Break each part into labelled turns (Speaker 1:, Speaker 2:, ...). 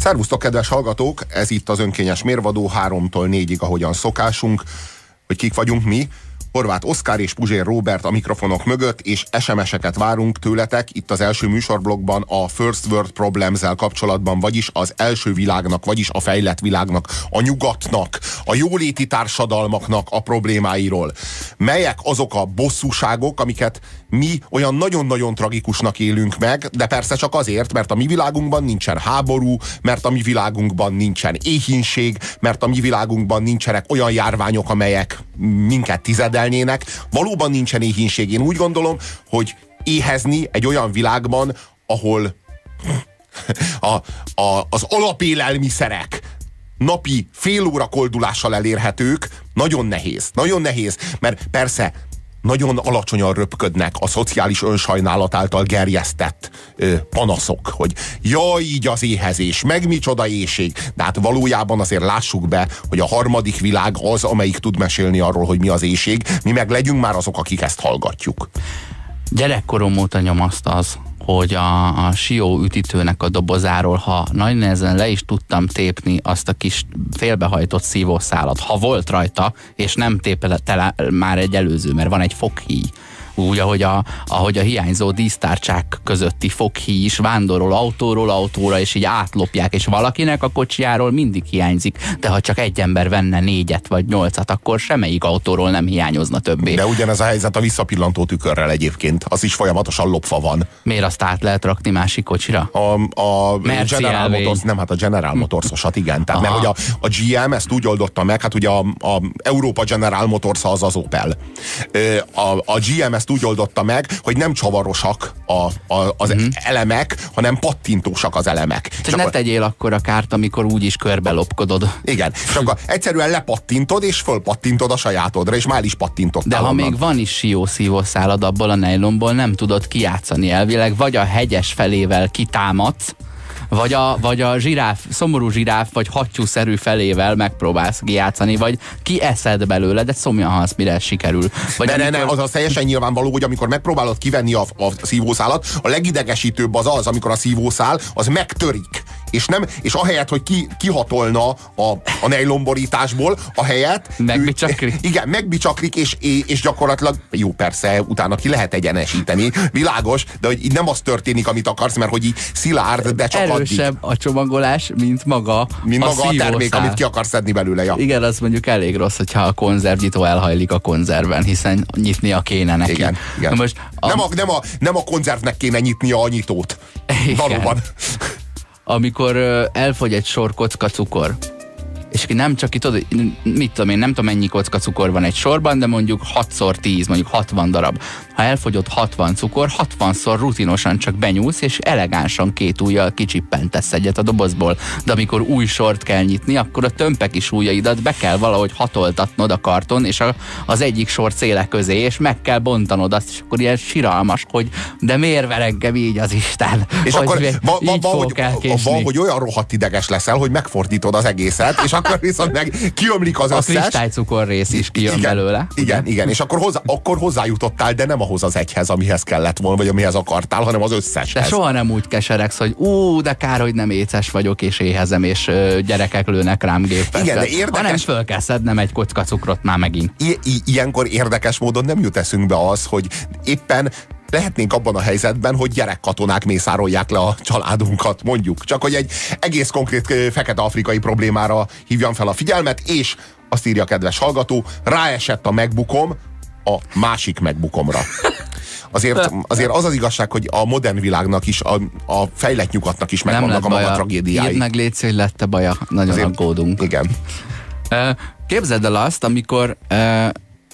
Speaker 1: Szervusztok, kedves hallgatók! Ez itt az önkényes mérvadó, háromtól négyig, ahogyan szokásunk, hogy kik vagyunk mi. Horváth Oszkár és Puzsér Robert a mikrofonok mögött, és SMS-eket várunk tőletek itt az első műsorblogban a First World problems kapcsolatban, vagyis az első világnak, vagyis a fejlett világnak, a nyugatnak, a jóléti társadalmaknak a problémáiról. Melyek azok a bosszúságok, amiket mi olyan nagyon-nagyon tragikusnak élünk meg, de persze csak azért, mert a mi világunkban nincsen háború, mert a mi világunkban nincsen éhínség, mert a mi világunkban nincsenek olyan járványok, amelyek minket tizedelnének. Valóban nincsen éhínség. Én úgy gondolom, hogy éhezni egy olyan világban, ahol a, a, az alapélelmiszerek napi fél óra koldulással elérhetők, nagyon nehéz. Nagyon nehéz, mert persze nagyon alacsonyan röpködnek a szociális önsajnálat által gerjesztett ö, panaszok, hogy jaj, így az éhezés, meg micsoda éjség. De hát valójában azért lássuk be, hogy a harmadik világ az, amelyik tud mesélni arról, hogy mi az éjség. Mi meg legyünk már azok, akik ezt hallgatjuk.
Speaker 2: Gyerekkorom óta nyomaszt az, hogy a, a Sió ütítőnek a dobozáról, ha nagy nehezen le is tudtam tépni azt a kis félbehajtott szívószálat, ha volt rajta, és nem tépele már egy előző, mert van egy foghíj, úgy, ahogy a, ahogy a hiányzó dísztárcsák közötti foghí is vándorol autóról autóra, és így átlopják, és valakinek a kocsiáról mindig hiányzik, de ha csak egy ember venne négyet vagy nyolcat, akkor semmelyik autóról nem hiányozna többé.
Speaker 1: De ugyanez a helyzet a visszapillantó tükörrel egyébként, az is folyamatosan lopva van.
Speaker 2: Miért azt át lehet rakni másik kocsira?
Speaker 1: A, a General Motors, nem, hát a General Motors-osat, igen. Tehát, mert hogy a, a GM ezt úgy oldotta meg, hát ugye a, a Európa General Motors az az Opel. A, a GM ezt úgy oldotta meg, hogy nem csavarosak a, a, az mm-hmm. elemek, hanem pattintósak az elemek.
Speaker 2: Csak ne a... tegyél akkor a kárt, amikor úgyis körbe lopkodod.
Speaker 1: Igen, csak a, egyszerűen lepattintod, és fölpattintod a sajátodra, és már is pattintottál.
Speaker 2: De ha onnan. még van is siószívószálad abból a nejlomból, nem tudod kijátszani elvileg, vagy a hegyes felével kitámadsz, vagy a, vagy a zsiráf, szomorú zsiráf, vagy hattyúszerű felével megpróbálsz játszani, vagy ki eszed belőle, de szomjan halsz, mire ez sikerül. Vagy
Speaker 1: de amikor... ne, ne, az a teljesen nyilvánvaló, hogy amikor megpróbálod kivenni a, a szívószálat, a legidegesítőbb az az, amikor a szívószál az megtörik és nem, és ahelyett, hogy ki, kihatolna a, a nejlomborításból, a helyet
Speaker 2: megbicsaklik.
Speaker 1: igen, megbicsaklik, és, és gyakorlatilag, jó persze, utána ki lehet egyenesíteni, világos, de hogy így nem az történik, amit akarsz, mert hogy így szilárd, de csak
Speaker 2: Erősebb addig. a csomagolás, mint maga
Speaker 1: mint
Speaker 2: a
Speaker 1: maga a termék, amit ki akarsz szedni belőle. Ja.
Speaker 2: Igen, az mondjuk elég rossz, hogyha a konzervnyitó elhajlik a konzerven, hiszen nyitnia kéne neki.
Speaker 1: Igen, igen. most a... Nem, a, nem, a, nem a konzervnek kéne nyitnia a nyitót. Igen. Valóban
Speaker 2: amikor elfogy egy sor kocka cukor, és nem csak itt, tudod, mit tudom én, nem tudom mennyi kocka cukor van egy sorban, de mondjuk 6x10, mondjuk 60 darab. Ha elfogyott 60 cukor, 60-szor rutinosan csak benyúlsz, és elegánsan két ujjal kicsippentesz egyet a dobozból. De amikor új sort kell nyitni, akkor a tömpek is ujjaidat be kell valahogy hatoltatnod a karton, és a, az egyik sor céle közé, és meg kell bontanod azt, és akkor ilyen siralmas, hogy de miért ver engem így az Isten?
Speaker 1: És
Speaker 2: hogy
Speaker 1: akkor van, van, hogy, van, hogy olyan rohadt ideges leszel, hogy megfordítod az egészet, és akkor viszont meg kiömlik az
Speaker 2: a
Speaker 1: összes.
Speaker 2: A kristálycukor rész is kijön igen, belőle.
Speaker 1: Igen, igen, és akkor, hozzá, akkor hozzájutottál, de nem ahhoz az egyhez, amihez kellett volna, vagy amihez akartál, hanem az összes.
Speaker 2: De soha nem úgy keseregsz, hogy ú, de kár, hogy nem éces vagyok, és éhezem, és ö, gyerekek lőnek rám géppel.
Speaker 1: Igen, de érdekes.
Speaker 2: Hanem föl kell szednem egy kocka cukrot már megint.
Speaker 1: I- i- ilyenkor érdekes módon nem jut eszünkbe az, hogy éppen lehetnénk abban a helyzetben, hogy gyerekkatonák mészárolják le a családunkat, mondjuk. Csak hogy egy egész konkrét fekete-afrikai problémára hívjam fel a figyelmet, és azt írja a kedves hallgató, ráesett a megbukom a másik megbukomra. Azért, azért az az igazság, hogy a modern világnak is, a, a fejlett nyugatnak is megvannak a maga tragédiái.
Speaker 2: Írd meg légy, hogy lett baja. Nagyon azért, aggódunk.
Speaker 1: Igen.
Speaker 2: Képzeld el azt, amikor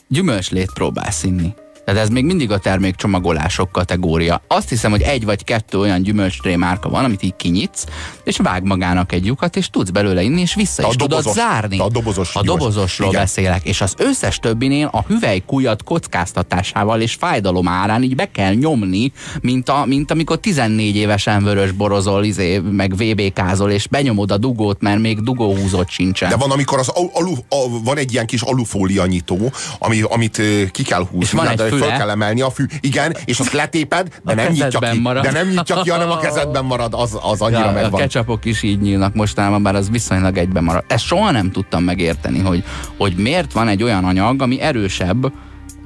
Speaker 2: gyümölcslét próbálsz inni. Tehát ez még mindig a termékcsomagolások kategória. Azt hiszem, hogy egy vagy kettő olyan gyümölcstré márka van, amit így kinyitsz, és vág magának egy lyukat, és tudsz belőle inni, és vissza a is dobozos, tudod zárni.
Speaker 1: A dobozos
Speaker 2: A dobozosról Igen. beszélek, és az összes többinél a hüvelykujjat kockáztatásával és fájdalom árán így be kell nyomni, mint, a, mint amikor 14 évesen vörös borozol, izé, meg VBK-zol, és benyomod a dugót, mert még dugóhúzott sincsen.
Speaker 1: De van, amikor az alu, a, van egy ilyen kis alufólia nyitó, ami, amit ki kell húzni. És
Speaker 2: van egy
Speaker 1: föl kell emelni a fű. Igen, és azt letéped, de nem nyitja ki. Marad. De nem nyitja ki, hanem a kezedben marad, az, az annyira ja, megvan.
Speaker 2: A ketchupok is így nyílnak mostában, bár az viszonylag egyben marad. Ezt soha nem tudtam megérteni, hogy, hogy miért van egy olyan anyag, ami erősebb,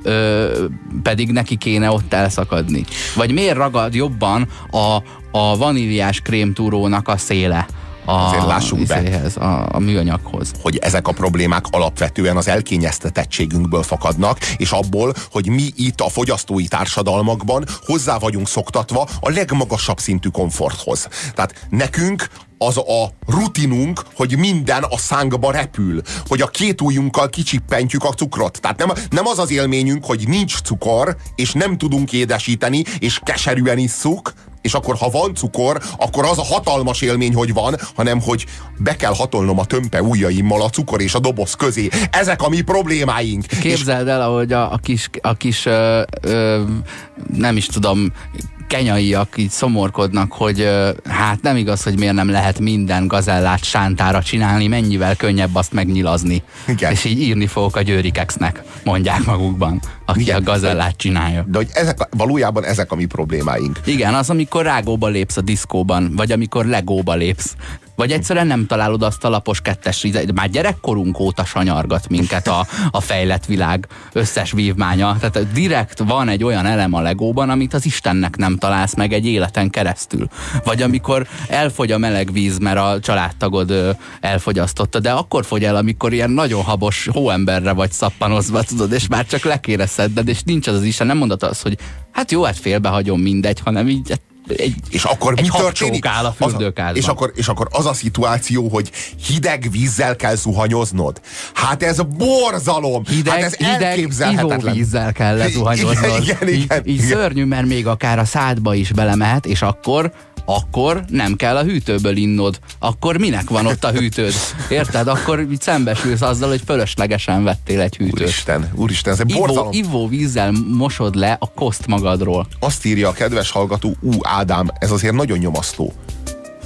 Speaker 2: ö, pedig neki kéne ott elszakadni. Vagy miért ragad jobban a, a vaníliás krémtúrónak a széle? A,
Speaker 1: Azért lássuk be,
Speaker 2: a, a műanyaghoz.
Speaker 1: Hogy ezek a problémák alapvetően az elkényeztetettségünkből fakadnak, és abból, hogy mi itt a fogyasztói társadalmakban hozzá vagyunk szoktatva a legmagasabb szintű komforthoz. Tehát nekünk az a rutinunk, hogy minden a szánkba repül, hogy a két ujjunkkal kicsippentjük a cukrot. Tehát nem, nem az az élményünk, hogy nincs cukor, és nem tudunk édesíteni, és keserűen isszuk, és akkor ha van cukor, akkor az a hatalmas élmény, hogy van, hanem hogy be kell hatolnom a tömpe ujjaimmal a cukor és a doboz közé. Ezek a mi problémáink.
Speaker 2: Képzeld el, ahogy a, a kis, a kis ö, ö, nem is tudom, kenyaiak így szomorkodnak, hogy hát nem igaz, hogy miért nem lehet minden gazellát sántára csinálni, mennyivel könnyebb azt megnyilazni. Igen. És így írni fogok a győrikexnek, mondják magukban, aki Igen. a gazellát csinálja.
Speaker 1: De hogy ezek, valójában ezek a mi problémáink.
Speaker 2: Igen, az, amikor rágóba lépsz a diszkóban, vagy amikor legóba lépsz. Vagy egyszerűen nem találod azt a lapos kettes Már gyerekkorunk óta sanyargat minket a, a fejlett világ összes vívmánya. Tehát direkt van egy olyan elem a legóban, amit az Istennek nem találsz meg egy életen keresztül. Vagy amikor elfogy a meleg víz, mert a családtagod elfogyasztotta, de akkor fogy el, amikor ilyen nagyon habos hóemberre vagy szappanozva, tudod, és már csak le kéne szedned, és nincs az az Isten, nem mondod azt, hogy hát jó, hát félbehagyom mindegy, hanem így egy,
Speaker 1: és akkor
Speaker 2: egy
Speaker 1: mi történik?
Speaker 2: áll a
Speaker 1: az, és, akkor, és akkor az a szituáció, hogy hideg vízzel kell zuhanyoznod. Hát ez borzalom!
Speaker 2: Hideg,
Speaker 1: hát ez
Speaker 2: hideg elképzelhetetlen. vízzel kell lezuhanyoznod. Igen, igen, igen, így, így igen. szörnyű, mert még akár a szádba is belemehet, és akkor akkor nem kell a hűtőből innod. Akkor minek van ott a hűtőd? Érted? Akkor szembesülsz azzal, hogy fölöslegesen vettél egy hűtőt.
Speaker 1: Úristen, úristen, ez egy ivó,
Speaker 2: ivó vízzel mosod le a koszt magadról.
Speaker 1: Azt írja a kedves hallgató, ú, Ádám, ez azért nagyon nyomasztó.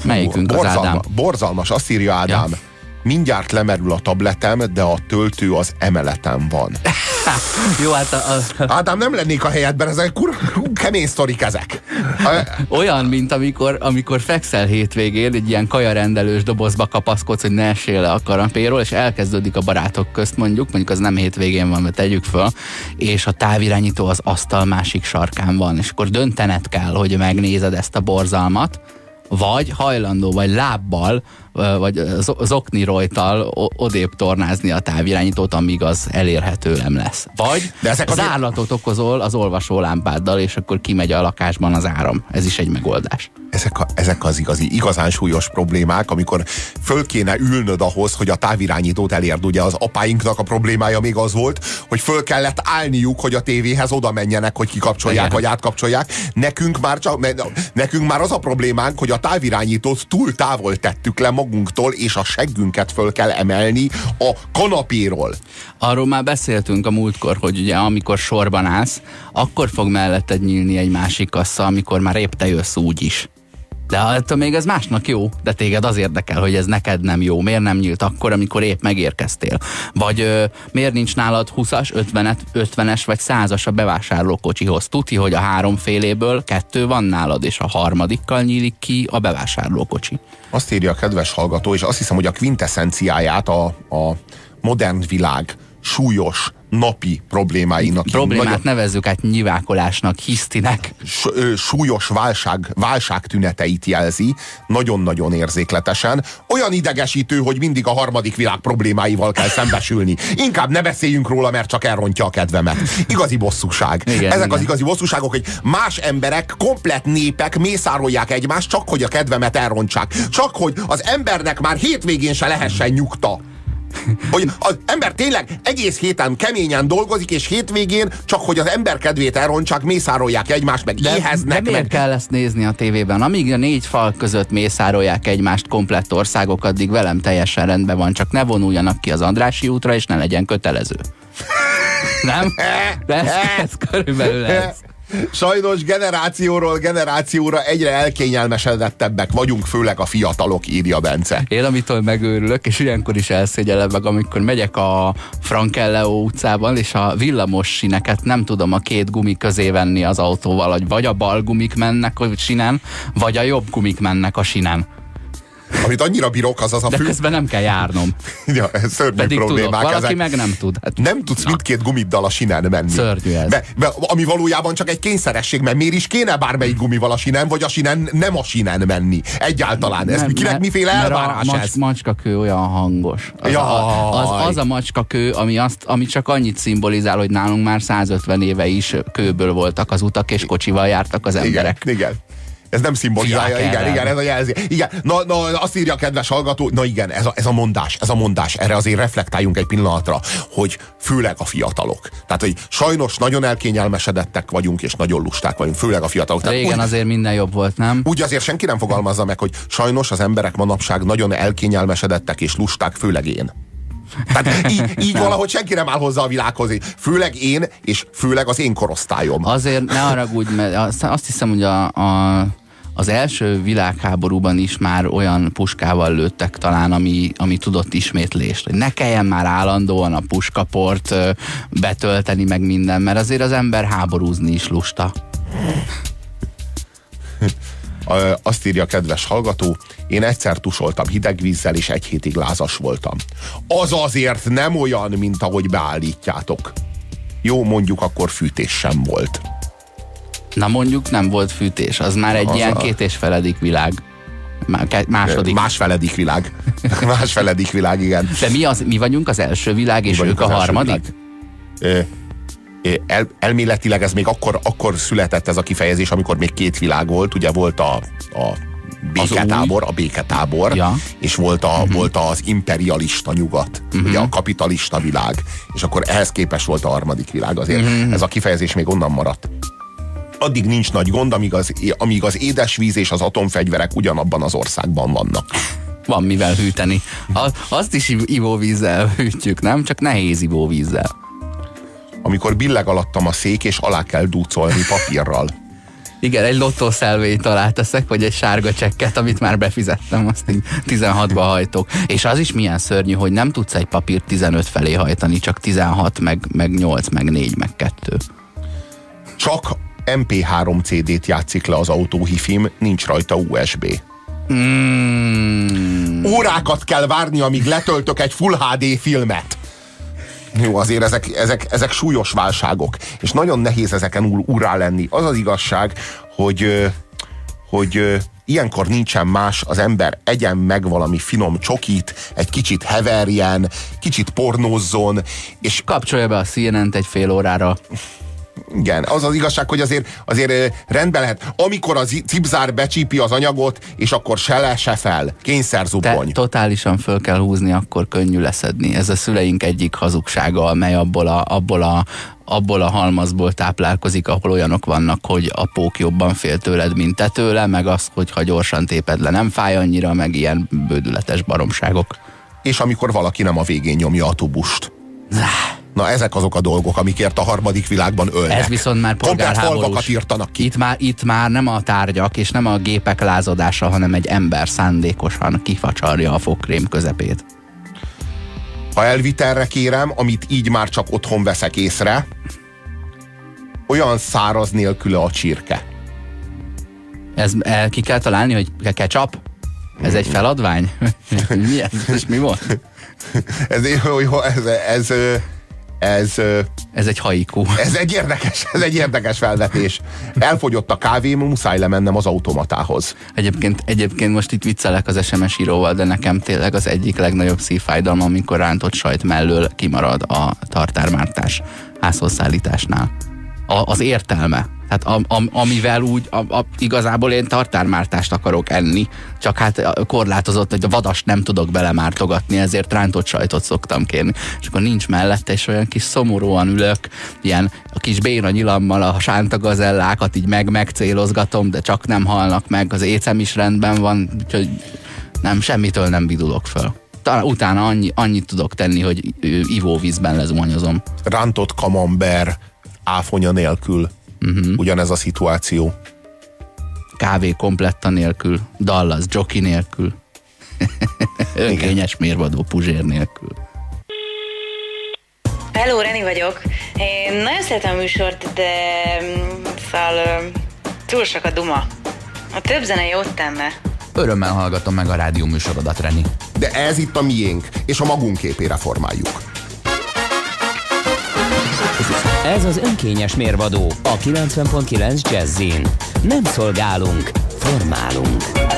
Speaker 2: Melyikünk Borzalma, az Ádám?
Speaker 1: Borzalmas, azt írja Ádám. Ja mindjárt lemerül a tabletem, de a töltő az emeletem van.
Speaker 2: Jó, hát a,
Speaker 1: a... Ádám, nem lennék a helyedben, ezek kur, kemény sztorik ezek.
Speaker 2: Olyan, mint amikor, amikor fekszel hétvégén, egy ilyen kajarendelős dobozba kapaszkodsz, hogy ne esél le a kanapéról, és elkezdődik a barátok közt mondjuk, mondjuk az nem hétvégén van, mert tegyük föl, és a távirányító az asztal másik sarkán van, és akkor döntened kell, hogy megnézed ezt a borzalmat, vagy hajlandó, vagy lábbal vagy zokni rojtal odébb tornázni a távirányítót, amíg az elérhető nem lesz. Vagy De ezek az árlatot okozol az olvasó lámpáddal, és akkor kimegy a lakásban az áram. Ez is egy megoldás.
Speaker 1: Ezek, a, ezek az igazi, igazán súlyos problémák, amikor föl kéne ülnöd ahhoz, hogy a távirányítót elérd. Ugye az apáinknak a problémája még az volt, hogy föl kellett állniuk, hogy a tévéhez oda menjenek, hogy kikapcsolják, Igen. vagy átkapcsolják. Nekünk már, csak, nekünk már az a problémánk, hogy a távirányítót túl távol tettük le magunktól, és a seggünket föl kell emelni a kanapéról.
Speaker 2: Arról már beszéltünk a múltkor, hogy ugye amikor sorban állsz, akkor fog melletted nyílni egy másik kassa, amikor már épp te jössz úgy is. De attól még ez másnak jó, de téged az érdekel, hogy ez neked nem jó. Miért nem nyílt akkor, amikor épp megérkeztél? Vagy ö, miért nincs nálad 20-as, 50-es vagy 100-as a bevásárlókocsihoz? Tuti, hogy a három féléből kettő van nálad, és a harmadikkal nyílik ki a bevásárlókocsi.
Speaker 1: Azt írja a kedves hallgató, és azt hiszem, hogy a quintessenciáját a, a modern világ súlyos napi problémáinak.
Speaker 2: Problémát nagyon, nevezzük át nyivákolásnak, hisztinek.
Speaker 1: Súlyos válság, válság tüneteit jelzi, nagyon-nagyon érzékletesen. Olyan idegesítő, hogy mindig a harmadik világ problémáival kell szembesülni. Inkább ne beszéljünk róla, mert csak elrontja a kedvemet. Igazi bosszúság. Igen, Ezek igen. az igazi bosszúságok, hogy más emberek, komplet népek mészárolják egymást, csak hogy a kedvemet elrontsák. Csak hogy az embernek már hétvégén se lehessen nyugta. Hogy az ember tényleg egész héten keményen dolgozik, és hétvégén csak hogy az ember kedvét elrontsák, mészárolják egymást, meg de, éheznek.
Speaker 2: De miért meg... kell ezt nézni a tévében? Amíg a négy fal között mészárolják egymást komplett országok, addig velem teljesen rendben van, csak ne vonuljanak ki az Andrási útra, és ne legyen kötelező. Nem? De ez, ez körülbelül ez.
Speaker 1: Sajnos generációról generációra egyre elkényelmesedettebbek vagyunk, főleg a fiatalok, írja Bence.
Speaker 2: Én amitől megőrülök, és ilyenkor is elszégyellem meg, amikor megyek a Frankelleo utcában, és a villamos sineket nem tudom a két gumi közé venni az autóval, hogy vagy a bal gumik mennek a sinen, vagy a jobb gumik mennek a sinen.
Speaker 1: Amit annyira bírok, az az a
Speaker 2: De
Speaker 1: fő...
Speaker 2: közben nem kell járnom.
Speaker 1: Ja, szörnyű
Speaker 2: Pedig tudok,
Speaker 1: problémák
Speaker 2: valaki
Speaker 1: ezek.
Speaker 2: meg nem tud. Hát,
Speaker 1: Nem tudsz mindkét gumiddal a sinen menni.
Speaker 2: Szörnyű ez.
Speaker 1: Be, be, ami valójában csak egy kényszeresség, mert miért is kéne bármelyik gumival a sinen, vagy a sinen nem a sinen menni. Egyáltalán. Ez
Speaker 2: nem,
Speaker 1: kinek
Speaker 2: mert-
Speaker 1: miféle elvárás
Speaker 2: a mac,
Speaker 1: ez?
Speaker 2: macskakő olyan hangos. Az,
Speaker 1: Jaj.
Speaker 2: a, az, az a macskakő, ami, azt, ami csak annyit szimbolizál, hogy nálunk már 150 éve is kőből voltak az utak, és kocsival jártak az
Speaker 1: Igen,
Speaker 2: emberek.
Speaker 1: igen. Ez nem szimbolizálja, igen,
Speaker 2: ellen.
Speaker 1: igen, ez a jelzi. Igen, na, na, azt írja a kedves hallgató, na igen, ez a, ez a mondás, ez a mondás, erre azért reflektáljunk egy pillanatra, hogy főleg a fiatalok. Tehát, hogy sajnos nagyon elkényelmesedettek vagyunk, és nagyon lusták vagyunk, főleg a fiatalok. Tehát
Speaker 2: Régen
Speaker 1: úgy,
Speaker 2: azért minden jobb volt, nem?
Speaker 1: úgy azért senki nem fogalmazza meg, hogy sajnos az emberek manapság nagyon elkényelmesedettek és lusták, főleg én. Tehát így, így valahogy senki nem áll hozzá a világhoz. Főleg én, és főleg az én korosztályom.
Speaker 2: Azért ne haragudj, mert azt, azt hiszem, hogy a, a, az első világháborúban is már olyan puskával lőttek talán, ami, ami tudott ismétlést. Ne kelljen már állandóan a puskaport betölteni, meg minden, mert azért az ember háborúzni is lusta.
Speaker 1: Azt írja a kedves hallgató, én egyszer tusoltam hideg vízzel, és egy hétig lázas voltam. Az azért nem olyan, mint ahogy beállítjátok. Jó, mondjuk akkor fűtés sem volt.
Speaker 2: Na mondjuk nem volt fűtés, az már egy
Speaker 1: Az
Speaker 2: ilyen
Speaker 1: a-
Speaker 2: két és feledik világ. Második.
Speaker 1: Másfeledik világ. Másfeledik világ, igen.
Speaker 2: De mi, az, mi vagyunk az első világ, és
Speaker 1: vagyunk
Speaker 2: ők a harmadik?
Speaker 1: El, elméletileg ez még akkor, akkor született ez a kifejezés, amikor még két világ volt. Ugye volt a, a béketábor, a béketábor,
Speaker 2: Ja.
Speaker 1: és volt, a, uh-huh. volt az imperialista nyugat, uh-huh. ugye a kapitalista világ, és akkor ehhez képest volt a harmadik világ. Azért uh-huh. ez a kifejezés még onnan maradt. Addig nincs nagy gond, amíg az, amíg az édesvíz és az atomfegyverek ugyanabban az országban vannak.
Speaker 2: Van mivel hűteni. A, azt is iv- ivóvízzel hűtjük, nem? Csak nehéz ivóvízzel.
Speaker 1: Amikor billeg alattam a szék, és alá kell dúcolni papírral.
Speaker 2: Igen, egy lottószelvényt alá teszek, vagy egy sárga csekket, amit már befizettem, azt így 16-ba hajtok. És az is milyen szörnyű, hogy nem tudsz egy papírt 15 felé hajtani, csak 16, meg, meg 8, meg 4, meg 2.
Speaker 1: Csak MP3 CD-t játszik le az autóhifim, nincs rajta USB.
Speaker 2: Mm,
Speaker 1: Órákat kell várni, amíg letöltök egy Full HD filmet. Jó, azért ezek, ezek, ezek súlyos válságok, és nagyon nehéz ezeken úr, urá lenni. Az az igazság, hogy, hogy ilyenkor nincsen más, az ember egyen meg valami finom csokit, egy kicsit heverjen, kicsit pornózzon, és
Speaker 2: kapcsolja be a CNN-t egy fél órára.
Speaker 1: Igen, az az igazság, hogy azért, azért rendben lehet. Amikor az cipzár becsípi az anyagot, és akkor se le, se fel.
Speaker 2: Te
Speaker 1: Kényszerzubbony.
Speaker 2: totálisan föl kell húzni, akkor könnyű leszedni. Ez a szüleink egyik hazugsága, amely abból a, abból a, abból a halmazból táplálkozik, ahol olyanok vannak, hogy a pók jobban fél tőled, mint te tőle, meg az, hogyha gyorsan téped le, nem fáj annyira, meg ilyen bődületes baromságok.
Speaker 1: És amikor valaki nem a végén nyomja a tubust. Na ezek azok a dolgok, amikért a harmadik világban ölnek.
Speaker 2: Ez viszont már polgárháborús.
Speaker 1: írtanak ki.
Speaker 2: Itt már, itt már nem a tárgyak és nem a gépek lázadása, hanem egy ember szándékosan kifacsarja a fogkrém közepét.
Speaker 1: Ha elvitelre kérem, amit így már csak otthon veszek észre, olyan száraz nélküle a csirke.
Speaker 2: Ez el, ki kell találni, hogy ke- ketchup? Ez egy feladvány? mi ez? És mi volt?
Speaker 1: Ez, ez, ez, ez, ez,
Speaker 2: egy haiku.
Speaker 1: ez egy érdekes, ez egy érdekes felvetés. Elfogyott a kávém, muszáj lemennem az automatához.
Speaker 2: Egyébként, egyébként most itt viccelek az SMS íróval, de nekem tényleg az egyik legnagyobb szívfájdalma, amikor rántott sajt mellől kimarad a tartármártás házhozszállításnál. A, az értelme. Tehát am, am, amivel úgy, a, a, igazából én tartármártást akarok enni, csak hát korlátozott, hogy a vadast nem tudok belemártogatni, ezért rántott sajtot szoktam kérni. És akkor nincs mellette, és olyan kis szomorúan ülök, ilyen a kis béna nyilammal a sántagazellákat így meg megcélozgatom, de csak nem halnak meg, az écem is rendben van, úgyhogy nem, semmitől nem vidulok föl. Talán utána annyi, annyit tudok tenni, hogy ivóvízben lezuhanyozom.
Speaker 1: Rántott kamember áfonya nélkül. uh-huh. ugyanez a szituáció.
Speaker 2: Kávé kompletta nélkül, Dallas jockey nélkül, önkényes mérvadó puzsér nélkül.
Speaker 3: Hello, Reni vagyok. Én nagyon szeretem a műsort, de szóval túl sok a duma. A több zene jót tenne.
Speaker 4: Örömmel hallgatom meg a rádió műsorodat, Reni.
Speaker 1: De ez itt a miénk, és a magunk képére formáljuk.
Speaker 5: Ez az önkényes mérvadó a 90.9 Jazzin. Nem szolgálunk, formálunk.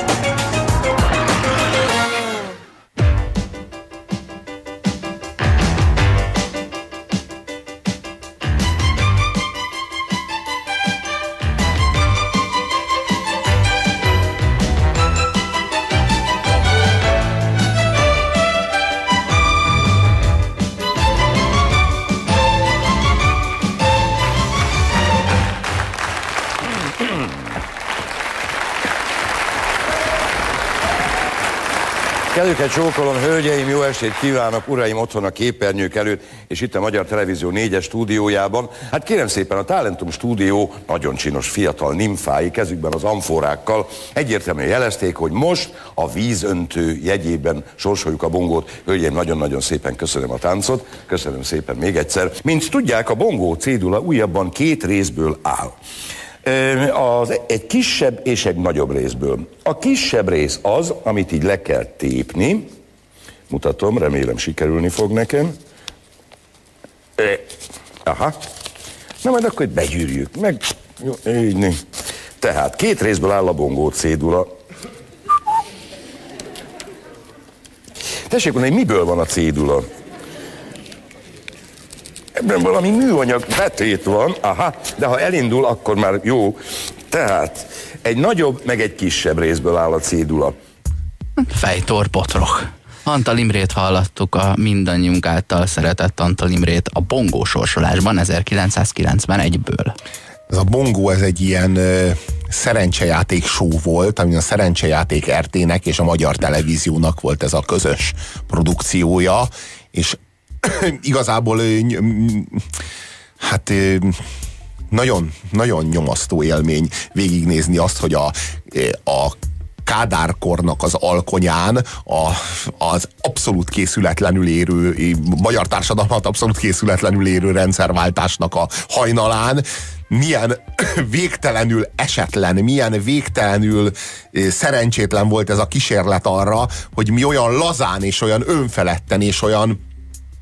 Speaker 6: Kezüket csókolom, hölgyeim, jó estét kívánok, uraim otthon a képernyők előtt, és itt a Magyar Televízió négyes stúdiójában. Hát kérem szépen, a Talentum stúdió nagyon csinos fiatal nimfái kezükben az amforákkal egyértelműen jelezték, hogy most a vízöntő jegyében sorsoljuk a bongót. Hölgyeim, nagyon-nagyon szépen köszönöm a táncot, köszönöm szépen még egyszer. Mint tudják, a bongó cédula újabban két részből áll az egy kisebb és egy nagyobb részből. A kisebb rész az, amit így le kell tépni. Mutatom, remélem sikerülni fog nekem. Aha. Na majd akkor begyűrjük. Meg, jó, így Tehát két részből áll a bongó cédula. Tessék mondani, miből van a cédula? Ebben valami műanyag betét van, aha, de ha elindul, akkor már jó. Tehát egy nagyobb, meg egy kisebb részből áll a cédula.
Speaker 2: Fejtor potrok. Antal Imrét hallottuk a mindannyiunk által szeretett Antal Imrét a bongó sorsolásban 1991-ből.
Speaker 1: Ez a bongó, ez egy ilyen ö, szerencsejáték show volt, ami a szerencsejáték RT-nek és a Magyar Televíziónak volt ez a közös produkciója, és igazából hát nagyon, nagyon nyomasztó élmény végignézni azt, hogy a, a kádárkornak az alkonyán a, az abszolút készületlenül érő, magyar társadalmat abszolút készületlenül érő rendszerváltásnak a hajnalán milyen végtelenül esetlen, milyen végtelenül szerencsétlen volt ez a kísérlet arra, hogy mi olyan lazán és olyan önfeledten és olyan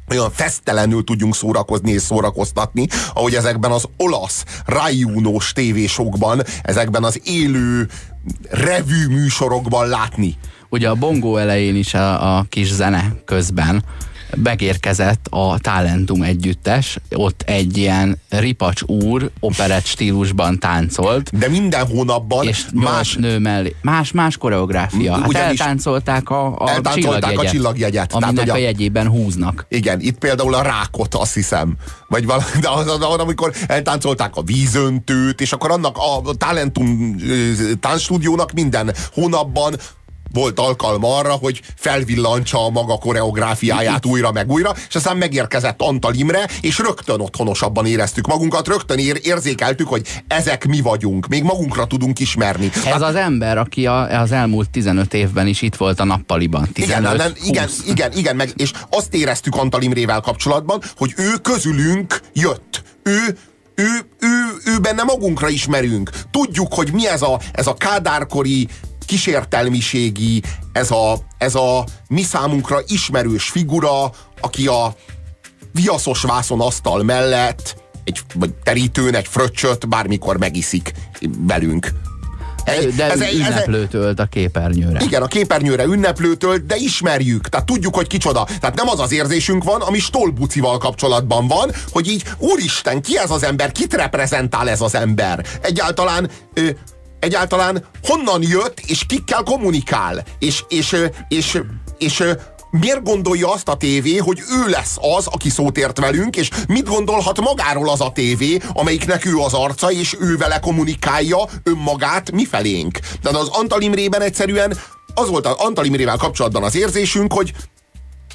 Speaker 1: olyan fesztelenül tudjunk szórakozni és szórakoztatni, ahogy ezekben az olasz, rájúnós tévésokban, ezekben az élő revű műsorokban látni.
Speaker 2: Ugye a bongó elején is a, a kis zene közben megérkezett a Talentum együttes, ott egy ilyen ripacs úr operett stílusban táncolt.
Speaker 1: De minden hónapban
Speaker 2: és más nő mellé. Más, más koreográfia. Hát eltáncolták a, a
Speaker 1: eltáncolták csillagjegyet, a csillagjegyet.
Speaker 2: Aminek Tehát, a jegyében húznak.
Speaker 1: Igen, itt például a rákot azt hiszem. Vagy valami, de az, az, az, amikor eltáncolták a vízöntőt, és akkor annak a Talentum táncstúdiónak minden hónapban volt alkalma arra, hogy felvillantsa a maga koreográfiáját újra meg újra, és aztán megérkezett Antal Imre, és rögtön otthonosabban éreztük magunkat, rögtön ér, érzékeltük, hogy ezek mi vagyunk, még magunkra tudunk ismerni.
Speaker 2: Ez hát, az ember, aki a, az elmúlt 15 évben is itt volt a nappaliban. 15,
Speaker 1: igen, nem, igen, igen, igen, meg, és azt éreztük Antal Imrével kapcsolatban, hogy ő közülünk jött. Ő ő, ő, ő benne magunkra ismerünk. Tudjuk, hogy mi ez a, ez a kádárkori kísértelmiségi, ez a, ez a mi számunkra ismerős figura, aki a viaszos vászon asztal mellett egy vagy terítőn egy fröccsöt bármikor megiszik velünk.
Speaker 2: De ez, ünneplőtölt a képernyőre.
Speaker 1: Igen, a képernyőre ünneplőtölt, de ismerjük, tehát tudjuk, hogy kicsoda. Tehát nem az az érzésünk van, ami Stolbucival kapcsolatban van, hogy így, úristen, ki ez az ember, kit reprezentál ez az ember? Egyáltalán ö, egyáltalán honnan jött, és kikkel kommunikál, és, és, és, és, és miért gondolja azt a tévé, hogy ő lesz az, aki szót ért velünk, és mit gondolhat magáról az a tévé, amelyiknek ő az arca, és ő vele kommunikálja önmagát mi felénk. De az Antal Imrében egyszerűen az volt az Antal Imrével kapcsolatban az érzésünk, hogy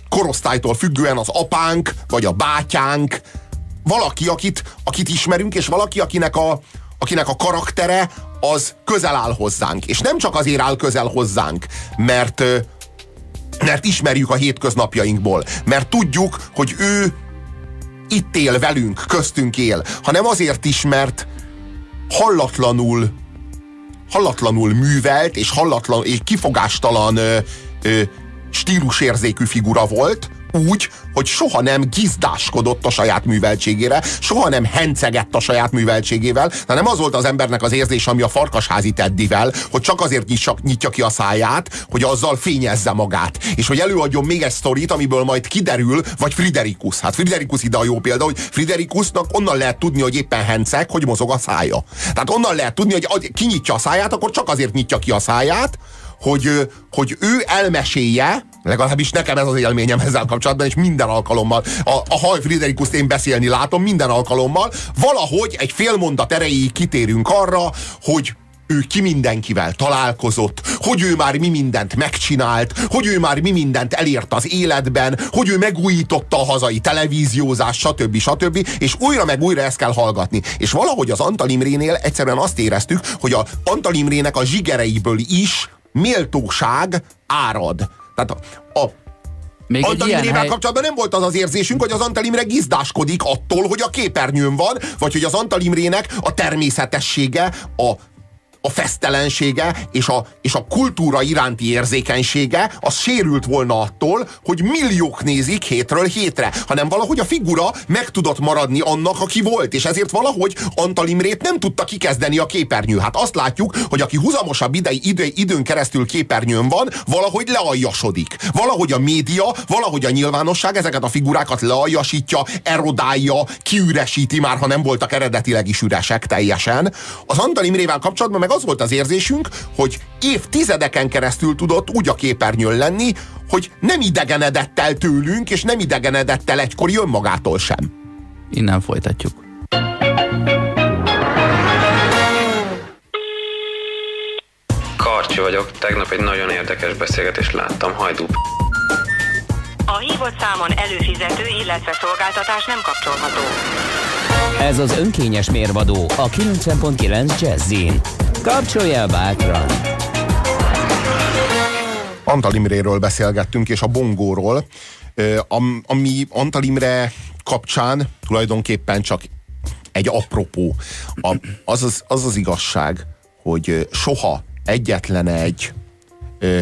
Speaker 1: korosztálytól függően az apánk, vagy a bátyánk, valaki, akit, akit ismerünk, és valaki, akinek a, akinek a karaktere az közel áll hozzánk. És nem csak azért áll közel hozzánk, mert, mert ismerjük a hétköznapjainkból, mert tudjuk, hogy ő itt él velünk, köztünk él, hanem azért is, mert hallatlanul hallatlanul művelt és hallatlan és kifogástalan ö, ö, stílusérzékű figura volt, úgy, hogy soha nem gizdáskodott a saját műveltségére, soha nem hencegett a saját műveltségével, hanem az volt az embernek az érzés, ami a farkasházi Teddivel, hogy csak azért nyitja, ki a száját, hogy azzal fényezze magát. És hogy előadjon még egy sztorit, amiből majd kiderül, vagy Friderikus. Hát Friderikus ide a jó példa, hogy Friderikusnak onnan lehet tudni, hogy éppen henceg, hogy mozog a szája. Tehát onnan lehet tudni, hogy kinyitja a száját, akkor csak azért nyitja ki a száját, hogy, hogy ő elmesélje, legalábbis nekem ez az élményem ezzel kapcsolatban, és minden alkalommal, a, a Haj Friderikuszt én beszélni látom minden alkalommal, valahogy egy fél mondat erejéig kitérünk arra, hogy ő ki mindenkivel találkozott, hogy ő már mi mindent megcsinált, hogy ő már mi mindent elért az életben, hogy ő megújította a hazai televíziózást, stb. stb. És újra meg újra ezt kell hallgatni. És valahogy az Antal Imrénél egyszerűen azt éreztük, hogy a Antal Imrének a zsigereiből is méltóság árad. Tehát a, a
Speaker 2: Még
Speaker 1: Antal Imrével
Speaker 2: hely...
Speaker 1: kapcsolatban nem volt az az érzésünk, hogy az Antal Imre gizdáskodik attól, hogy a képernyőn van, vagy hogy az Antal Imrének a természetessége, a a fesztelensége és a, és a kultúra iránti érzékenysége az sérült volna attól, hogy milliók nézik hétről hétre, hanem valahogy a figura meg tudott maradni annak, aki volt, és ezért valahogy Antal Imrét nem tudta kikezdeni a képernyő. Hát azt látjuk, hogy aki húzamosabb idei, idő, időn keresztül képernyőn van, valahogy lealjasodik. Valahogy a média, valahogy a nyilvánosság ezeket a figurákat lealjasítja, erodálja, kiüresíti már, ha nem voltak eredetileg is üresek teljesen. Az Antal Imrével kapcsolatban meg az volt az érzésünk, hogy évtizedeken keresztül tudott úgy a képernyőn lenni, hogy nem idegenedett el tőlünk, és nem idegenedett el egykor önmagától sem.
Speaker 2: Innen folytatjuk.
Speaker 7: Karcsi vagyok, tegnap egy nagyon érdekes beszélgetést láttam Hajdú
Speaker 8: A hívott számon előfizető, illetve szolgáltatás nem kapcsolható.
Speaker 5: Ez az önkényes mérvadó a 90.9 Jazzin. Kapcsolja el bátran!
Speaker 1: Antal Imréről beszélgettünk, és a bongóról, ami Antal Imre kapcsán tulajdonképpen csak egy apropó. Az, az, az az igazság, hogy soha egyetlen egy ö,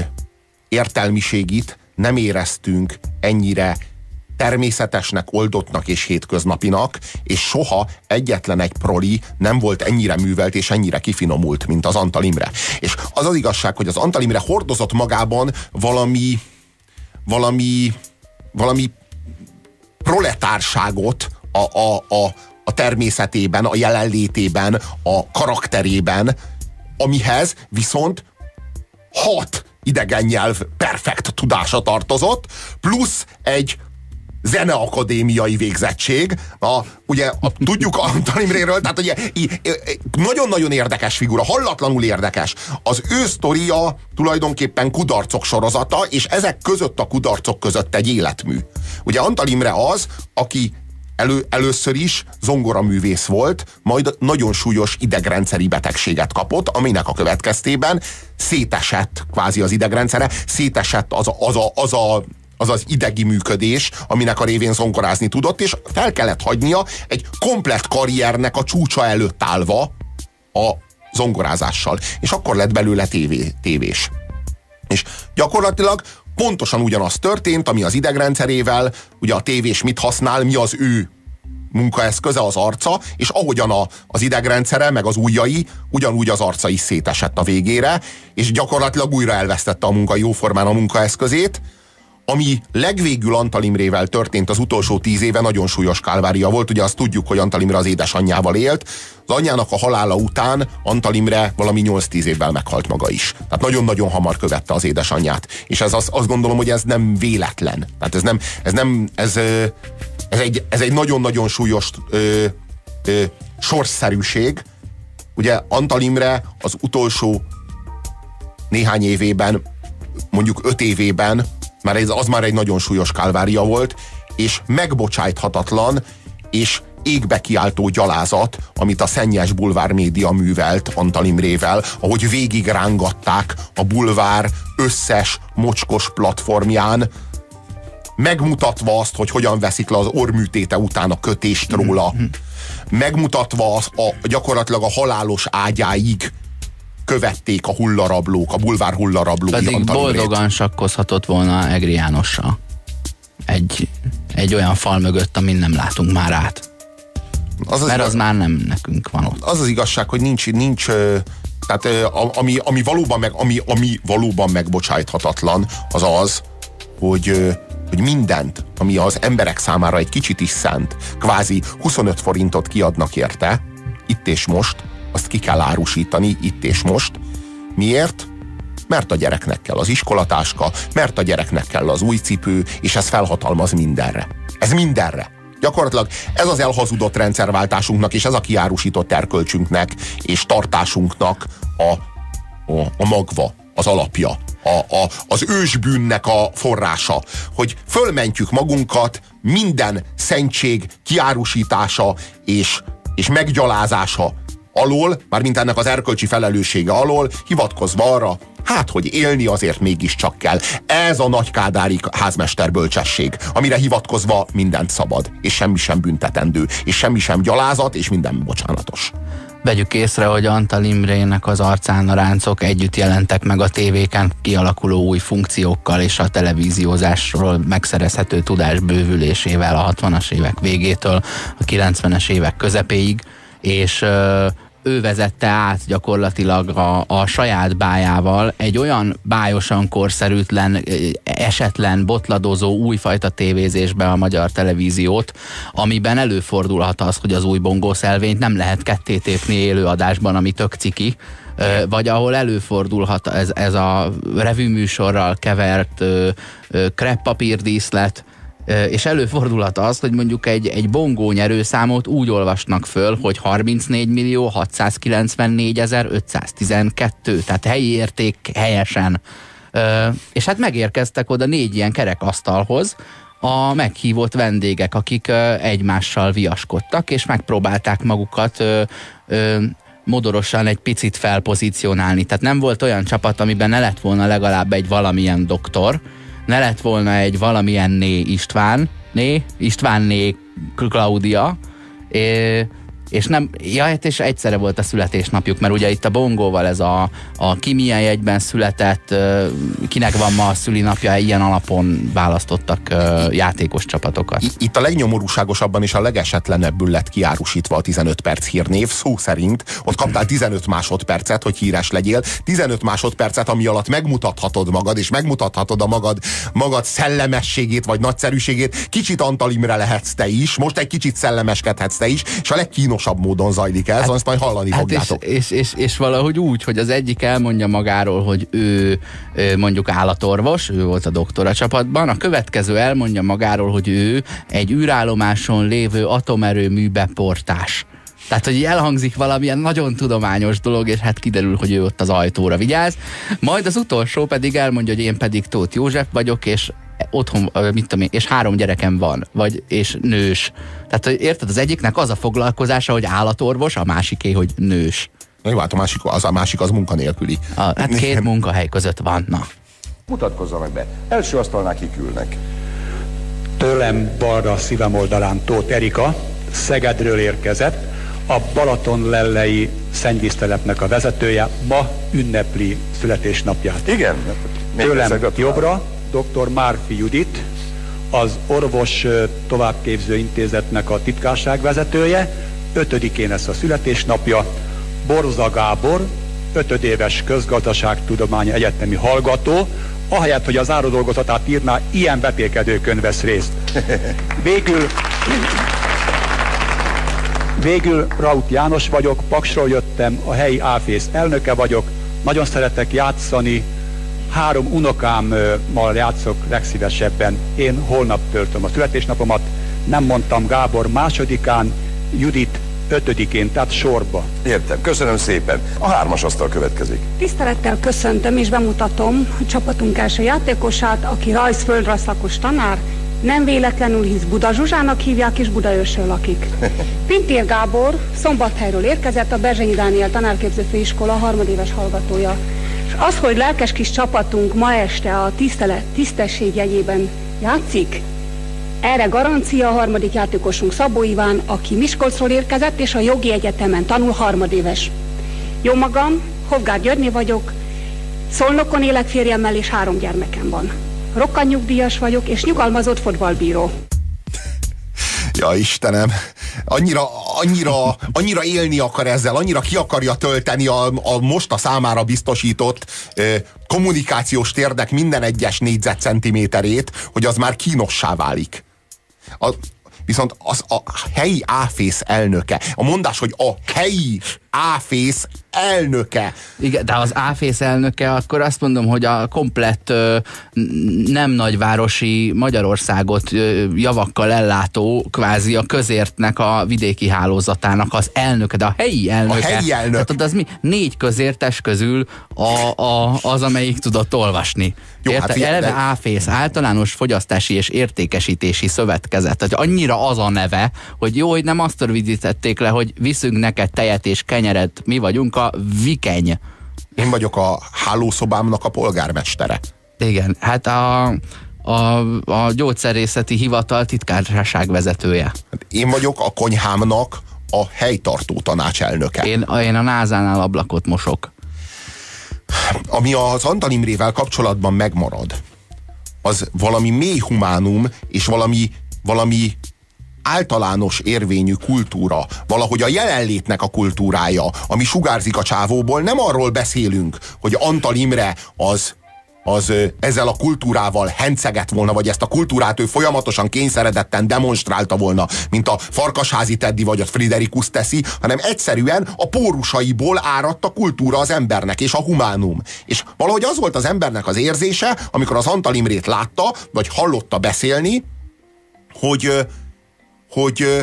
Speaker 1: értelmiségit nem éreztünk ennyire természetesnek, oldottnak és hétköznapinak, és soha egyetlen egy proli nem volt ennyire művelt és ennyire kifinomult, mint az Antal Imre. És az az igazság, hogy az Antal Imre hordozott magában valami valami valami proletárságot a, a, a, a természetében, a jelenlétében, a karakterében, amihez viszont hat idegen nyelv perfekt tudása tartozott, plusz egy zeneakadémiai végzettség. A, ugye a, tudjuk Antal Imréről, tehát ugye nagyon-nagyon érdekes figura, hallatlanul érdekes. Az ő sztoria tulajdonképpen kudarcok sorozata, és ezek között a kudarcok között egy életmű. Ugye Antal Imre az, aki elő, először is zongoraművész volt, majd nagyon súlyos idegrendszeri betegséget kapott, aminek a következtében szétesett kvázi az idegrendszere, szétesett az a, az a, az a az az idegi működés, aminek a révén zongorázni tudott, és fel kellett hagynia egy komplett karriernek a csúcsa előtt állva a zongorázással. És akkor lett belőle tévé, tévés. És gyakorlatilag pontosan ugyanaz történt, ami az idegrendszerével, ugye a tévés mit használ, mi az ő munkaeszköze, az arca, és ahogyan a, az idegrendszere, meg az ujjai, ugyanúgy az arca is szétesett a végére, és gyakorlatilag újra elvesztette a munka jóformán a munkaeszközét, ami legvégül Antal Imrével történt az utolsó tíz éve, nagyon súlyos kálvária volt. Ugye azt tudjuk, hogy Antal Imre az édesanyjával élt. Az anyjának a halála után Antal Imre valami 8-10 évvel meghalt maga is. Tehát nagyon-nagyon hamar követte az édesanyját. És ez az, azt gondolom, hogy ez nem véletlen. Tehát ez nem, ez nem, ez, ez egy, ez egy nagyon-nagyon súlyos ö, ö, sorsszerűség. Ugye Antal Imre az utolsó néhány évében, mondjuk öt évében már ez, az már egy nagyon súlyos kálvária volt, és megbocsájthatatlan, és égbe kiáltó gyalázat, amit a szennyes bulvár média művelt Antal Imrével, ahogy végig rángatták a bulvár összes mocskos platformján, megmutatva azt, hogy hogyan veszik le az orműtéte után a kötést róla, megmutatva az, a, gyakorlatilag a halálos ágyáig követték a hullarablók, a bulvár hullarablói
Speaker 2: Pedig
Speaker 1: Antal Imrét.
Speaker 2: boldogan sakkozhatott volna Egri Jánossal. Egy, egy olyan fal mögött, amin nem látunk már át.
Speaker 1: Az az,
Speaker 2: Mert
Speaker 1: igaz,
Speaker 2: az már nem nekünk van ott.
Speaker 1: az az igazság, hogy nincs, nincs tehát ami, ami, valóban meg, ami, ami valóban megbocsájthatatlan, az az, hogy, hogy mindent, ami az emberek számára egy kicsit is szent, kvázi 25 forintot kiadnak érte, itt és most, azt ki kell árusítani itt és most. Miért? Mert a gyereknek kell az iskolatáska, mert a gyereknek kell az új cipő, és ez felhatalmaz mindenre. Ez mindenre. Gyakorlatilag ez az elhazudott rendszerváltásunknak, és ez a kiárusított erkölcsünknek, és tartásunknak a, a, a magva, az alapja, a, a, az ősbűnnek a forrása, hogy fölmentjük magunkat minden szentség kiárusítása és, és meggyalázása alól, mármint ennek az erkölcsi felelőssége alól, hivatkozva arra, hát, hogy élni azért mégiscsak kell. Ez a nagykádári házmester bölcsesség, amire hivatkozva mindent szabad, és semmi sem büntetendő, és semmi sem gyalázat, és minden bocsánatos.
Speaker 2: Vegyük észre, hogy Antal Imrének az arcán a ráncok együtt jelentek meg a tévéken kialakuló új funkciókkal és a televíziózásról megszerezhető tudás bővülésével a 60-as évek végétől a 90-es évek közepéig, és ő vezette át gyakorlatilag a, a saját bájával egy olyan bájosan korszerűtlen, esetlen, botladozó újfajta tévézésbe a magyar televíziót, amiben előfordulhat az, hogy az új bongószelvényt nem lehet ketté tépni élő adásban, ami tök ciki, vagy ahol előfordulhat ez, ez a revűműsorral kevert kreppapírdíszlet, és előfordulhat az, hogy mondjuk egy, egy bongó nyerőszámot úgy olvasnak föl, hogy 34 millió 694 512, tehát helyi érték helyesen. És hát megérkeztek oda négy ilyen kerekasztalhoz, a meghívott vendégek, akik egymással viaskodtak, és megpróbálták magukat modorosan egy picit felpozícionálni. Tehát nem volt olyan csapat, amiben ne lett volna legalább egy valamilyen doktor, ne lett volna egy valamilyen né István, né, István né Klaudia, é, és nem, ja, hát és egyszerre volt a születésnapjuk, mert ugye itt a bongóval ez a, a ki milyen jegyben született, kinek van ma a szülinapja, ilyen alapon választottak játékos csapatokat.
Speaker 1: Itt a legnyomorúságosabban és a legesetlenebbül lett kiárusítva a 15 perc hírnév, szó szerint. Ott kaptál 15 másodpercet, hogy híres legyél. 15 másodpercet, ami alatt megmutathatod magad, és megmutathatod a magad, magad szellemességét, vagy nagyszerűségét. Kicsit Antal Imre lehetsz te is, most egy kicsit szellemeskedhetsz te is, és a legkínosabb módon zajlik ez, hát, azt majd hallani
Speaker 2: Hát és,
Speaker 1: fogjátok.
Speaker 2: és, és, és valahogy úgy, hogy az egyik elmondja magáról, hogy ő mondjuk állatorvos, ő volt a doktora csapatban, a következő elmondja magáról, hogy ő egy űrállomáson lévő atomerőmű beportás. Tehát, hogy elhangzik valamilyen nagyon tudományos dolog, és hát kiderül, hogy ő ott az ajtóra vigyáz. Majd az utolsó pedig elmondja, hogy én pedig Tóth József vagyok, és otthon, mit tudom én, és három gyerekem van, vagy és nős. Tehát, hogy érted, az egyiknek az a foglalkozása, hogy állatorvos, a másiké, hogy nős.
Speaker 1: Na jó, hát a másik az, a másik az munkanélküli.
Speaker 2: A, hát két munkahely között van, na.
Speaker 6: Mutatkozzanak be. Első asztalnál kik ülnek.
Speaker 9: Tőlem balra szívem oldalán Tóth Erika, Szegedről érkezett, a Balaton lellei szennyvíztelepnek a vezetője, ma ünnepli születésnapját.
Speaker 6: Igen?
Speaker 9: Tőlem jobbra dr. Márfi Judit, az orvos továbbképző intézetnek a titkárság vezetője, ötödikén lesz a születésnapja, Borza Gábor, ötödéves közgazdaságtudományi egyetemi hallgató, ahelyett, hogy az árodolgozatát írná, ilyen vetélkedőkön vesz részt. Végül Végül Raut János vagyok, Paksról jöttem, a helyi áfész elnöke vagyok, nagyon szeretek játszani, három unokámmal játszok legszívesebben. Én holnap töltöm a születésnapomat, nem mondtam Gábor másodikán, Judit ötödikén, tehát sorba.
Speaker 6: Értem, köszönöm szépen. A hármas asztal következik.
Speaker 10: Tisztelettel köszöntöm és bemutatom a csapatunk első játékosát, aki rajzföldrajz szakos tanár, Nem véletlenül hisz Buda Zsuzsának hívják, és Budaörsön lakik. Pintér Gábor Szombathelyről érkezett, a Berzsenyi Dániel tanárképző főiskola harmadéves hallgatója. Az, hogy lelkes kis csapatunk ma este a tisztelet, tisztesség jegyében játszik, erre garancia a harmadik játékosunk Szabó Iván, aki Miskolcról érkezett, és a jogi egyetemen tanul harmadéves. Jó magam, Hovgár Györgyi vagyok, Szolnokon élek férjemmel, és három gyermekem van. Rokkan nyugdíjas vagyok, és nyugalmazott fotballbíró.
Speaker 1: Ja Istenem, annyira, annyira, annyira élni akar ezzel, annyira ki akarja tölteni a, a most a számára biztosított ö, kommunikációs térdek minden egyes négyzetcentiméterét, hogy az már kínossá válik. A, viszont az a helyi áfész elnöke, a mondás, hogy a helyi áfész elnöke.
Speaker 2: Igen, de az áfész elnöke, akkor azt mondom, hogy a komplett nem nagyvárosi Magyarországot javakkal ellátó, kvázi a közértnek a vidéki hálózatának az elnöke, de a helyi elnöke.
Speaker 1: A helyi elnök.
Speaker 2: Tehát az mi? Négy közértes közül a, a, az, amelyik tudott olvasni.
Speaker 1: Jó,
Speaker 2: Érte?
Speaker 1: hát figyelj,
Speaker 2: Eleve
Speaker 1: de-
Speaker 2: áfész, általános fogyasztási és értékesítési szövetkezet. Tehát annyira az a neve, hogy jó, hogy nem azt rövidítették le, hogy viszünk neked tejet és kenyeret, mi vagyunk a vikeny.
Speaker 1: Én vagyok a hálószobámnak a polgármestere.
Speaker 2: Igen, hát a, a, a gyógyszerészeti hivatal titkárság vezetője.
Speaker 1: Hát Én vagyok a konyhámnak a helytartó tanácselnöke.
Speaker 2: Én, én a názánál ablakot mosok.
Speaker 1: Ami az Antal Imrével kapcsolatban megmarad, az valami mély humánum, és valami, valami általános érvényű kultúra, valahogy a jelenlétnek a kultúrája, ami sugárzik a csávóból, nem arról beszélünk, hogy Antal Imre az az ezzel a kultúrával henceget volna, vagy ezt a kultúrát ő folyamatosan kényszeredetten demonstrálta volna, mint a Farkasházi Teddy vagy a Friderikus teszi, hanem egyszerűen a pórusaiból áradt a kultúra az embernek, és a humánum. És valahogy az volt az embernek az érzése, amikor az Antal Imrét látta, vagy hallotta beszélni, hogy, hogy ö,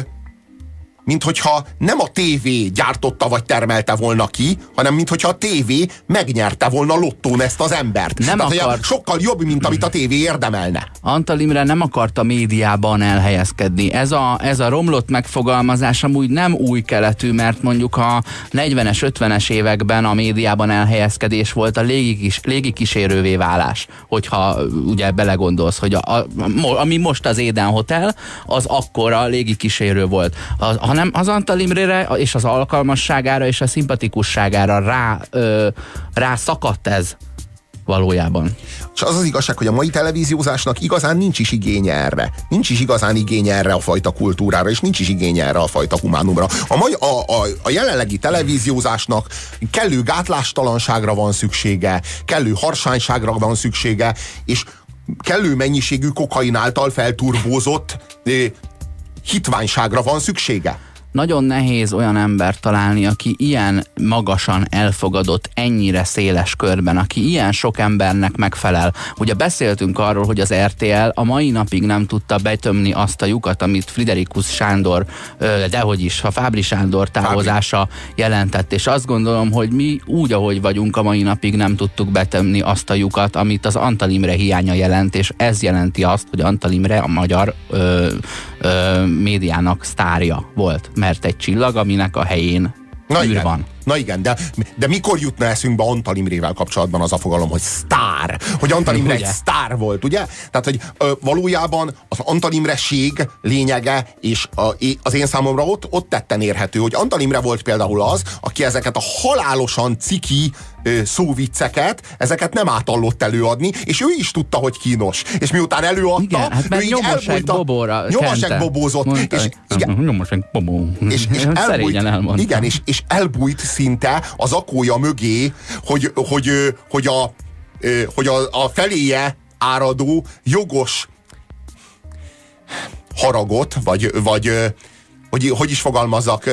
Speaker 1: mint hogyha nem a tévé gyártotta vagy termelte volna ki, hanem mint hogyha a tévé megnyerte volna lottón ezt az embert.
Speaker 2: Nem
Speaker 1: Tehát,
Speaker 2: akart-
Speaker 1: sokkal jobb, mint amit a tévé érdemelne.
Speaker 2: Antal Imre nem akart a médiában elhelyezkedni. Ez a, ez a romlott megfogalmazás amúgy nem új keletű, mert mondjuk a 40-es, 50-es években a médiában elhelyezkedés volt a légikis, légikísérővé válás. Hogyha ugye belegondolsz, hogy a, a, ami most az Éden Hotel, az akkor a légikísérő volt. Az, hanem az Antal Imrére és az alkalmasságára és a szimpatikusságára rá, ö, rá szakadt ez valójában.
Speaker 1: És az az igazság, hogy a mai televíziózásnak igazán nincs is igénye erre. Nincs is igazán igénye erre a fajta kultúrára, és nincs is igénye erre a fajta humánumra. A, mai, a, a, a jelenlegi televíziózásnak kellő gátlástalanságra van szüksége, kellő harsányságra van szüksége, és kellő mennyiségű kokain által felturbózott hitványságra van szüksége.
Speaker 2: nagyon nehéz olyan embert találni, aki ilyen magasan elfogadott, ennyire széles körben, aki ilyen sok embernek megfelel. Ugye beszéltünk arról, hogy az RTL a mai napig nem tudta betömni azt a lyukat, amit Friderikus Sándor, dehogy is, a Fábri Sándor távozása jelentett, és azt gondolom, hogy mi úgy, ahogy vagyunk, a mai napig nem tudtuk betömni azt a lyukat, amit az Antal Imre hiánya jelent, és ez jelenti azt, hogy Antal Imre a magyar ö, ö, médiának sztárja volt, mert egy csillag, aminek a helyén
Speaker 1: Na
Speaker 2: űr
Speaker 1: igen.
Speaker 2: van.
Speaker 1: Na igen, de, de mikor jutna eszünkbe Antal Imrével kapcsolatban az a fogalom, hogy sztár? Hogy Antal Imre egy
Speaker 2: Ugye?
Speaker 1: sztár volt, ugye? Tehát, hogy ö, valójában az Antal Imreség lényege, és a, az én számomra ott, ott tetten érhető, hogy Antal Imre volt például az, aki ezeket a halálosan ciki szóvicceket, ezeket nem átallott előadni, és ő is tudta, hogy kínos. És miután előadta,
Speaker 2: Igen, hát
Speaker 1: ő így elbújta-
Speaker 2: bobóra kente.
Speaker 1: bobózott,
Speaker 2: Mondta,
Speaker 1: és igen,
Speaker 2: Nyomosek bobó.
Speaker 1: és, és elbújt,
Speaker 2: elmondta.
Speaker 1: igen, és, és elbújt szinte az akója mögé, hogy, hogy, hogy, a, hogy a, a feléje áradó jogos haragot, vagy, vagy hogy, hogy is fogalmazzak,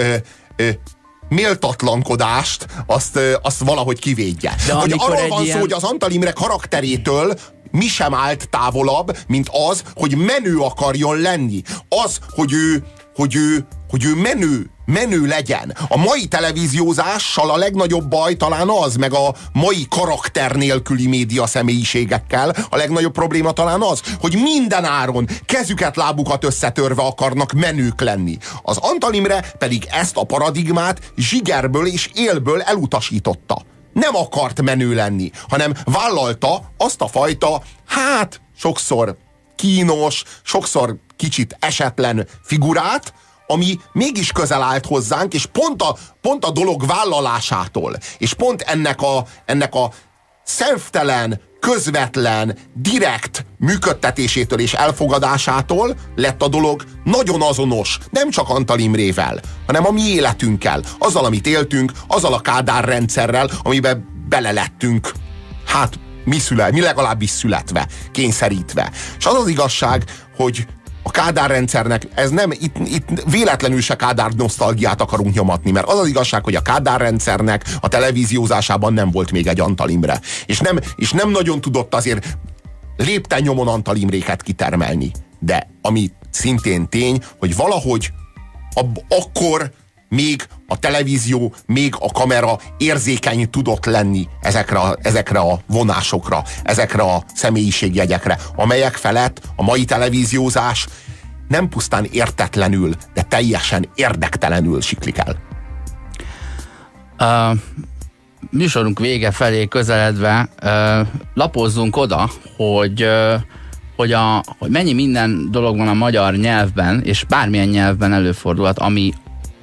Speaker 1: méltatlankodást, azt, azt valahogy kivédje.
Speaker 2: De
Speaker 1: hogy arról van
Speaker 2: ilyen-
Speaker 1: szó, hogy az Antal Imre karakterétől mi sem állt távolabb, mint az, hogy menő akarjon lenni. Az, hogy ő, hogy ő, hogy ő menő menő legyen. A mai televíziózással a legnagyobb baj talán az, meg a mai karakter nélküli média személyiségekkel a legnagyobb probléma talán az, hogy minden áron kezüket, lábukat összetörve akarnak menők lenni. Az Antal Imre pedig ezt a paradigmát zsigerből és élből elutasította. Nem akart menő lenni, hanem vállalta azt a fajta, hát sokszor kínos, sokszor kicsit esetlen figurát, ami mégis közel állt hozzánk, és pont a, pont a dolog vállalásától, és pont ennek a, ennek a szemtelen, közvetlen, direkt működtetésétől és elfogadásától lett a dolog nagyon azonos, nem csak Antal Imrével, hanem a mi életünkkel, azzal, amit éltünk, azzal a Kádár rendszerrel, amiben belelettünk. Hát, mi, szüle, mi legalábbis születve, kényszerítve. És az az igazság, hogy a Kádár rendszernek, ez nem, itt, itt véletlenül se Kádár nosztalgiát akarunk nyomatni, mert az az igazság, hogy a Kádár rendszernek a televíziózásában nem volt még egy Antal Imre. És nem, és nem nagyon tudott azért lépten nyomon Antal Imréket kitermelni. De ami szintén tény, hogy valahogy ab, akkor még a televízió, még a kamera érzékeny tudott lenni ezekre a, ezekre a vonásokra, ezekre a személyiségjegyekre, amelyek felett a mai televíziózás nem pusztán értetlenül, de teljesen érdektelenül siklik el.
Speaker 2: A műsorunk vége felé közeledve lapozzunk oda, hogy hogy, a, hogy mennyi minden dolog van a magyar nyelvben, és bármilyen nyelvben előfordulhat, ami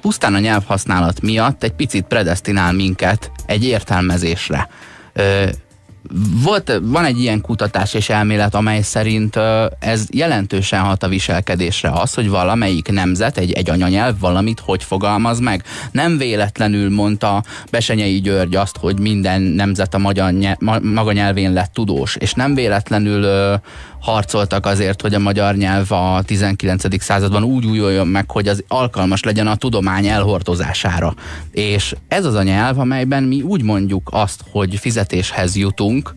Speaker 2: pusztán a nyelvhasználat miatt egy picit predestinál minket egy értelmezésre. Ö, volt, van egy ilyen kutatás és elmélet, amely szerint ez jelentősen hat a viselkedésre az, hogy valamelyik nemzet, egy, egy anyanyelv valamit hogy fogalmaz meg. Nem véletlenül mondta Besenyei György azt, hogy minden nemzet a magyar nyelv, maga nyelvén lett tudós, és nem véletlenül harcoltak azért, hogy a magyar nyelv a 19. században úgy újuljon meg, hogy az alkalmas legyen a tudomány elhordozására. És ez az a nyelv, amelyben mi úgy mondjuk azt, hogy fizetéshez jutunk,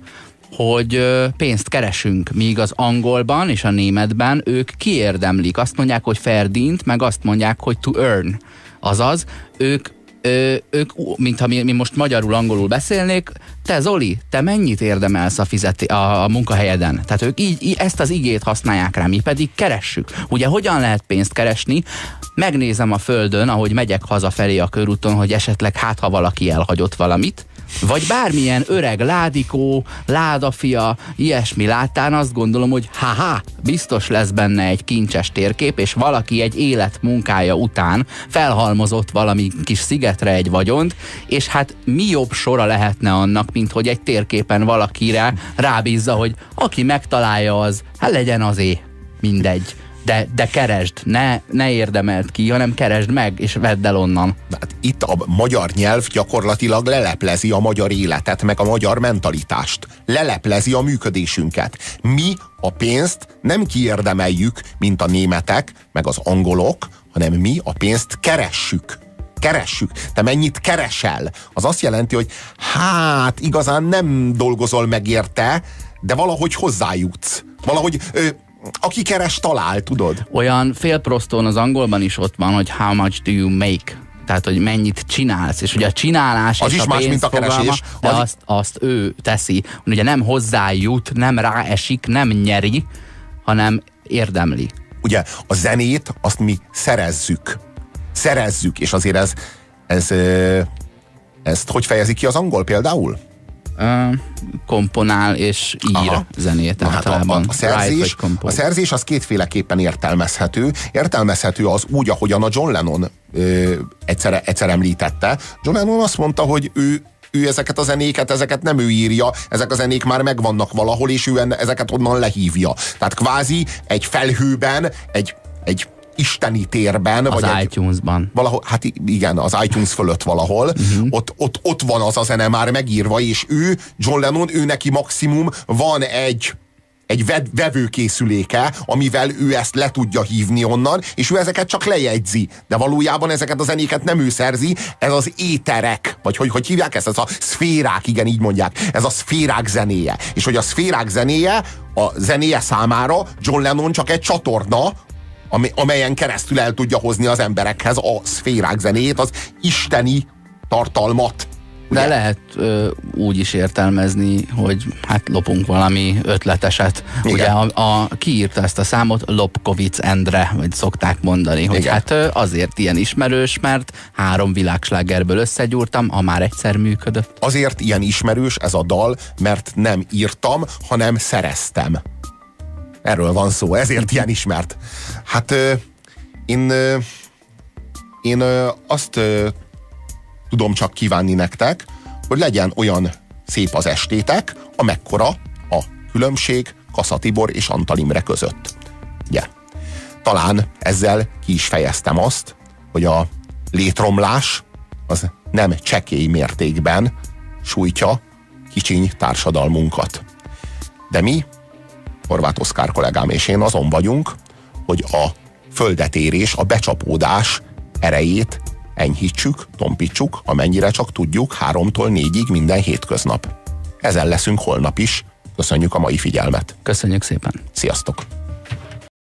Speaker 2: hogy pénzt keresünk, míg az angolban és a németben ők kiérdemlik. Azt mondják, hogy fair dint, meg azt mondják, hogy to earn. Azaz, ők ö, ők, mintha mi, mi most magyarul-angolul beszélnék, te Zoli, te mennyit érdemelsz a, fizeti, a, a munkahelyeden? Tehát ők így, így ezt az igét használják rá, mi pedig keressük. Ugye hogyan lehet pénzt keresni? Megnézem a földön, ahogy megyek hazafelé a körúton, hogy esetleg hát ha valaki elhagyott valamit, vagy bármilyen öreg ládikó, ládafia, ilyesmi láttán azt gondolom, hogy haha, biztos lesz benne egy kincses térkép, és valaki egy élet munkája után felhalmozott valami kis szigetre egy vagyont, és hát mi jobb sora lehetne annak, mint hogy egy térképen valakire rábízza, hogy aki megtalálja az, hát legyen azé, mindegy de, de keresd, ne, ne érdemelt ki, hanem keresd meg, és vedd el onnan.
Speaker 1: Hát itt a magyar nyelv gyakorlatilag leleplezi a magyar életet, meg a magyar mentalitást. Leleplezi a működésünket. Mi a pénzt nem kiérdemeljük, mint a németek, meg az angolok, hanem mi a pénzt keressük keressük. Te mennyit keresel? Az azt jelenti, hogy hát igazán nem dolgozol meg érte, de valahogy hozzájutsz. Valahogy ö, aki keres, talál, tudod?
Speaker 2: Olyan félproston az angolban is ott van, hogy how much do you make? Tehát, hogy mennyit csinálsz, és ugye a csinálás
Speaker 1: az
Speaker 2: és
Speaker 1: is
Speaker 2: a
Speaker 1: más, mint a keresés.
Speaker 2: de
Speaker 1: az...
Speaker 2: azt, azt ő teszi. Ugye nem hozzájut, nem ráesik, nem nyeri, hanem érdemli.
Speaker 1: Ugye a zenét azt mi szerezzük. Szerezzük, és azért ez, ez, ezt hogy fejezi ki az angol például?
Speaker 2: Komponál és ír Aha. zenét Na, hát a, a,
Speaker 1: a, szerzés, a szerzés az kétféleképpen értelmezhető. Értelmezhető az úgy, ahogyan a John Lennon ö, egyszer, egyszer említette. John Lennon azt mondta, hogy ő ő ezeket a zenéket, ezeket nem ő írja, ezek a zenék már megvannak valahol, és ő ezeket onnan lehívja. Tehát kvázi egy felhőben, egy, egy isteni térben.
Speaker 2: Az
Speaker 1: vagy
Speaker 2: iTunes-ban.
Speaker 1: Egy, valahol, hát igen, az iTunes fölött valahol. Uh-huh. Ott, ott, ott van az a zene már megírva, és ő, John Lennon, ő neki maximum van egy egy vevőkészüléke, amivel ő ezt le tudja hívni onnan, és ő ezeket csak lejegyzi. De valójában ezeket a zenéket nem ő szerzi, ez az éterek, vagy hogy, hogy hívják ezt? Ez a szférák, igen, így mondják. Ez a szférák zenéje. És hogy a szférák zenéje, a zenéje számára John Lennon csak egy csatorna, amely, amelyen keresztül el tudja hozni az emberekhez a szférák zenét, az isteni tartalmat.
Speaker 2: De
Speaker 1: Ugye?
Speaker 2: lehet ö, úgy is értelmezni, hogy hát lopunk valami ötleteset.
Speaker 1: Igen.
Speaker 2: Ugye a, a, kiírta ezt a számot Lopkovic Endre, vagy szokták mondani, hogy
Speaker 1: Igen.
Speaker 2: hát ö, azért ilyen ismerős, mert három világslágerből összegyúrtam, a már egyszer működött.
Speaker 1: Azért ilyen ismerős ez a dal, mert nem írtam, hanem szereztem. Erről van szó, ezért ilyen ismert. Hát én, én azt tudom csak kívánni nektek, hogy legyen olyan szép az estétek, amekkora a különbség Kassa Tibor és Antal Imre között. Ugye? Talán ezzel ki is fejeztem azt, hogy a létromlás az nem csekély mértékben sújtja kicsiny társadalmunkat. De mi, Horváth Oszkár kollégám és én azon vagyunk, hogy a földetérés, a becsapódás erejét enyhítsük, tompítsuk, amennyire csak tudjuk, háromtól négyig minden hétköznap. Ezen leszünk holnap is. Köszönjük a mai figyelmet.
Speaker 2: Köszönjük szépen!
Speaker 1: Sziasztok!